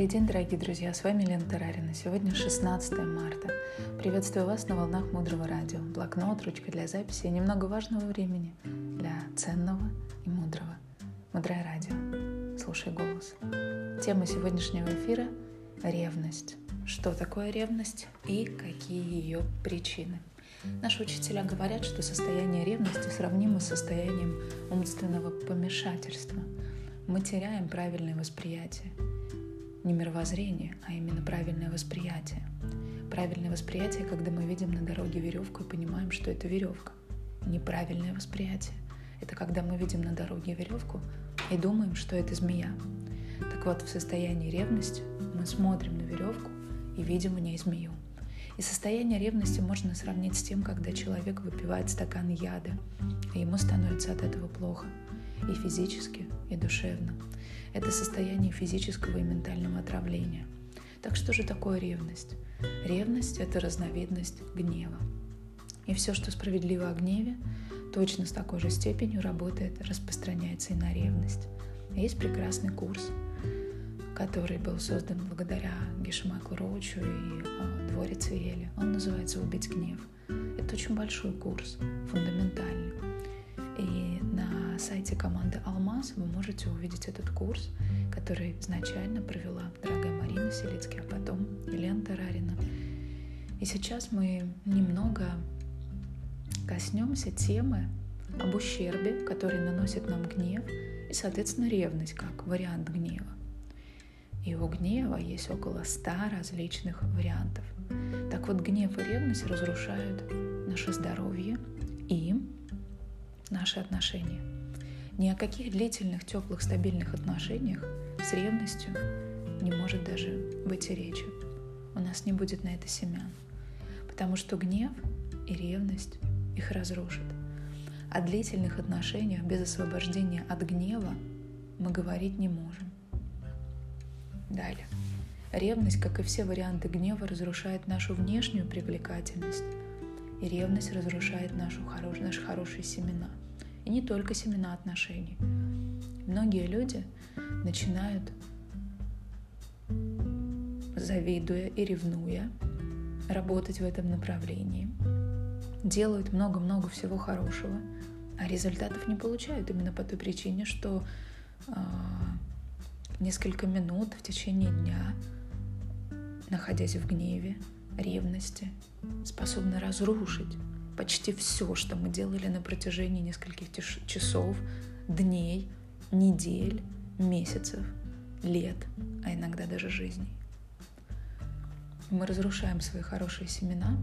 Добрый день, дорогие друзья, с вами Лена Тарарина. Сегодня 16 марта. Приветствую вас на волнах Мудрого Радио. Блокнот, ручка для записи и немного важного времени для ценного и мудрого. Мудрое Радио. Слушай голос. Тема сегодняшнего эфира – ревность. Что такое ревность и какие ее причины? Наши учителя говорят, что состояние ревности сравнимо с состоянием умственного помешательства. Мы теряем правильное восприятие – не мировоззрение, а именно правильное восприятие. Правильное восприятие, когда мы видим на дороге веревку и понимаем, что это веревка. Неправильное восприятие – это когда мы видим на дороге веревку и думаем, что это змея. Так вот, в состоянии ревности мы смотрим на веревку и видим в ней змею. И состояние ревности можно сравнить с тем, когда человек выпивает стакан яда, и ему становится от этого плохо и физически, и душевно. Это состояние физического и ментального отравления. Так что же такое ревность? Ревность – это разновидность гнева. И все, что справедливо о гневе, точно с такой же степенью работает, распространяется и на ревность. Есть прекрасный курс, который был создан благодаря Гешмаку Роучу и э, Дворец Виели. Он называется «Убить гнев». Это очень большой курс, фундаментальный. И на сайте команды «Алмаз» вы можете увидеть этот курс, который изначально провела дорогая Марина Селицкая, а потом Елена Тарарина. И сейчас мы немного коснемся темы об ущербе, который наносит нам гнев, и, соответственно, ревность как вариант гнева. И у гнева есть около ста различных вариантов. Так вот, гнев и ревность разрушают наше здоровье и наши отношения. Ни о каких длительных, теплых, стабильных отношениях с ревностью не может даже быть и речи. У нас не будет на это семян. Потому что гнев и ревность их разрушат. О длительных отношениях без освобождения от гнева мы говорить не можем. Далее. Ревность, как и все варианты гнева, разрушает нашу внешнюю привлекательность, и ревность разрушает нашу хорош, наши хорошие семена. И не только семена отношений. Многие люди начинают, завидуя и ревнуя, работать в этом направлении, делают много-много всего хорошего, а результатов не получают именно по той причине, что э, несколько минут в течение дня, находясь в гневе, ревности, способны разрушить почти все, что мы делали на протяжении нескольких часов, дней, недель, месяцев, лет, а иногда даже жизней. Мы разрушаем свои хорошие семена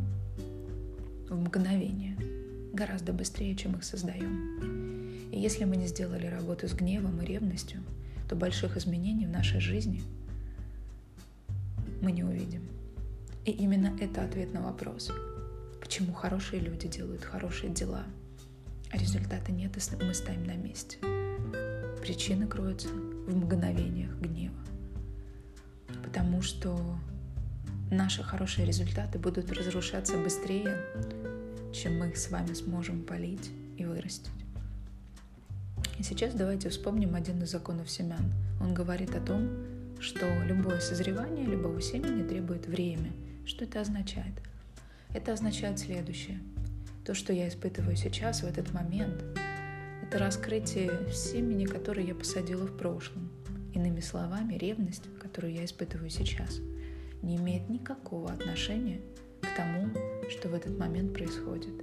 в мгновение, гораздо быстрее, чем их создаем. И если мы не сделали работу с гневом и ревностью, то больших изменений в нашей жизни мы не увидим. И именно это ответ на вопрос, почему хорошие люди делают хорошие дела, а результата нет, и мы стоим на месте. Причины кроются в мгновениях гнева. Потому что наши хорошие результаты будут разрушаться быстрее, чем мы их с вами сможем полить и вырастить. И сейчас давайте вспомним один из законов семян. Он говорит о том, что любое созревание любого семени требует время. Что это означает? Это означает следующее. То, что я испытываю сейчас, в этот момент, это раскрытие семени, которое я посадила в прошлом. Иными словами, ревность, которую я испытываю сейчас, не имеет никакого отношения к тому, что в этот момент происходит.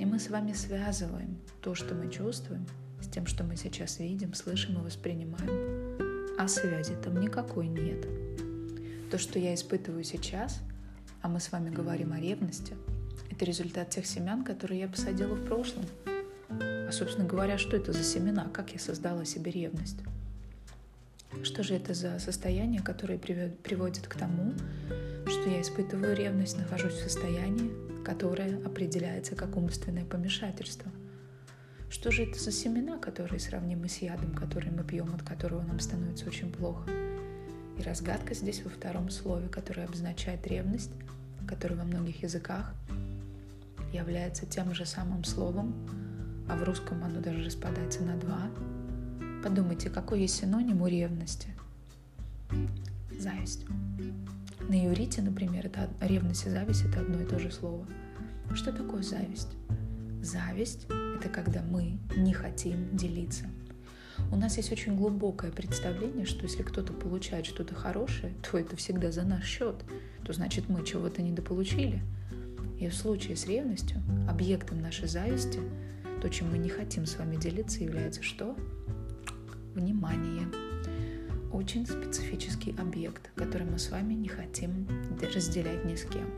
И мы с вами связываем то, что мы чувствуем, с тем, что мы сейчас видим, слышим и воспринимаем. А связи там никакой нет. То, что я испытываю сейчас, а мы с вами говорим о ревности, это результат тех семян, которые я посадила в прошлом. А, собственно говоря, что это за семена? Как я создала себе ревность? Что же это за состояние, которое приводит к тому, что я испытываю ревность, нахожусь в состоянии, которое определяется как умственное помешательство – что же это за семена, которые сравнимы с ядом, который мы пьем, от которого нам становится очень плохо? И разгадка здесь во втором слове, которое обозначает ревность, которое во многих языках является тем же самым словом, а в русском оно даже распадается на два. Подумайте, какой есть синоним у ревности? Зависть. На иврите, например, это ревность и зависть это одно и то же слово. Что такое зависть? Зависть – это когда мы не хотим делиться. У нас есть очень глубокое представление, что если кто-то получает что-то хорошее, то это всегда за наш счет. То значит, мы чего-то недополучили. И в случае с ревностью объектом нашей зависти, то, чем мы не хотим с вами делиться, является что? Внимание. Очень специфический объект, который мы с вами не хотим разделять ни с кем.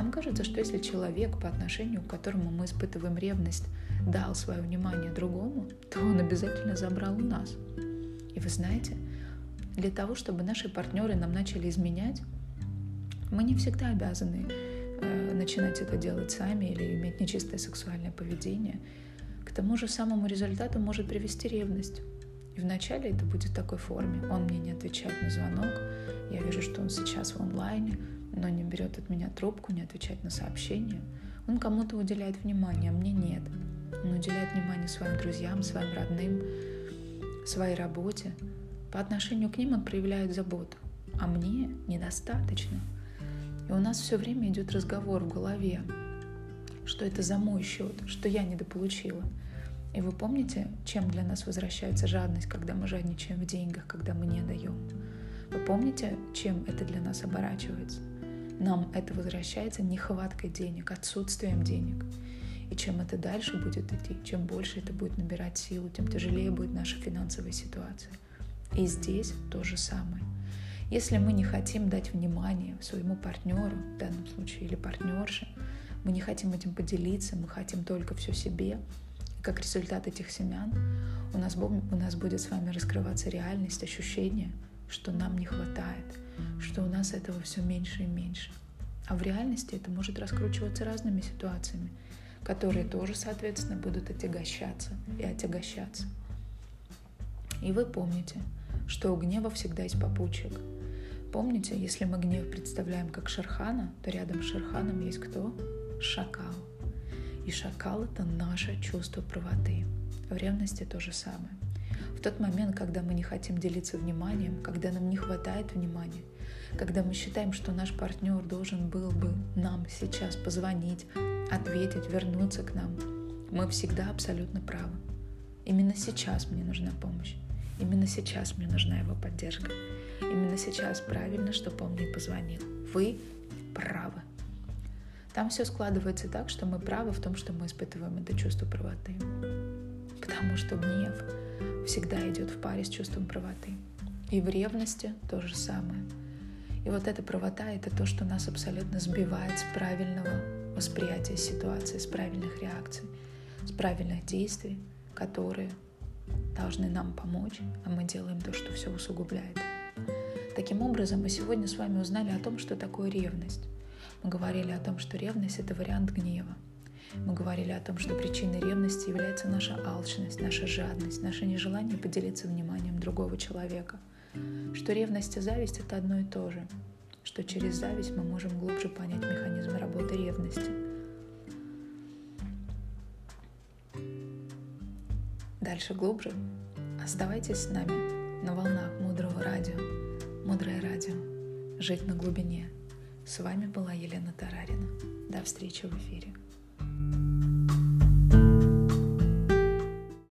Нам кажется, что если человек, по отношению к которому мы испытываем ревность, дал свое внимание другому, то он обязательно забрал у нас. И вы знаете, для того, чтобы наши партнеры нам начали изменять, мы не всегда обязаны э, начинать это делать сами или иметь нечистое сексуальное поведение. К тому же самому результату может привести ревность. И вначале это будет в такой форме. Он мне не отвечает на звонок, я вижу, что он сейчас в онлайне, но не берет от меня трубку, не отвечает на сообщения. Он кому-то уделяет внимание, а мне нет. Он уделяет внимание своим друзьям, своим родным, своей работе. По отношению к ним он проявляет заботу, а мне недостаточно. И у нас все время идет разговор в голове, что это за мой счет, что я недополучила. И вы помните, чем для нас возвращается жадность, когда мы жадничаем в деньгах, когда мы не даем? Вы помните, чем это для нас оборачивается? Нам это возвращается нехваткой денег, отсутствием денег. И чем это дальше будет идти, чем больше это будет набирать силу, тем тяжелее будет наша финансовая ситуация. И здесь то же самое. Если мы не хотим дать внимание своему партнеру, в данном случае, или партнерше, мы не хотим этим поделиться, мы хотим только все себе, и как результат этих семян у нас, у нас будет с вами раскрываться реальность, ощущение, что нам не хватает – что у нас этого все меньше и меньше. А в реальности это может раскручиваться разными ситуациями, которые тоже, соответственно, будут отягощаться и отягощаться. И вы помните, что у гнева всегда есть попутчик. Помните, если мы гнев представляем как Шерхана, то рядом с Шерханом есть кто? Шакал. И шакал — это наше чувство правоты. В ревности то же самое. В тот момент, когда мы не хотим делиться вниманием, когда нам не хватает внимания, когда мы считаем, что наш партнер должен был бы нам сейчас позвонить, ответить, вернуться к нам, мы всегда абсолютно правы. Именно сейчас мне нужна помощь. Именно сейчас мне нужна его поддержка. Именно сейчас правильно, чтобы он мне позвонил. Вы правы. Там все складывается так, что мы правы в том, что мы испытываем это чувство правоты. Потому что гнев всегда идет в паре с чувством правоты. И в ревности то же самое. И вот эта правота — это то, что нас абсолютно сбивает с правильного восприятия ситуации, с правильных реакций, с правильных действий, которые должны нам помочь, а мы делаем то, что все усугубляет. Таким образом, мы сегодня с вами узнали о том, что такое ревность. Мы говорили о том, что ревность — это вариант гнева. Мы говорили о том, что причиной ревности является наша алчность, наша жадность, наше нежелание поделиться вниманием другого человека. Что ревность и зависть — это одно и то же. Что через зависть мы можем глубже понять механизмы работы ревности. Дальше глубже. Оставайтесь с нами на волнах мудрого радио. Мудрое радио. Жить на глубине. С вами была Елена Тарарина. До встречи в эфире.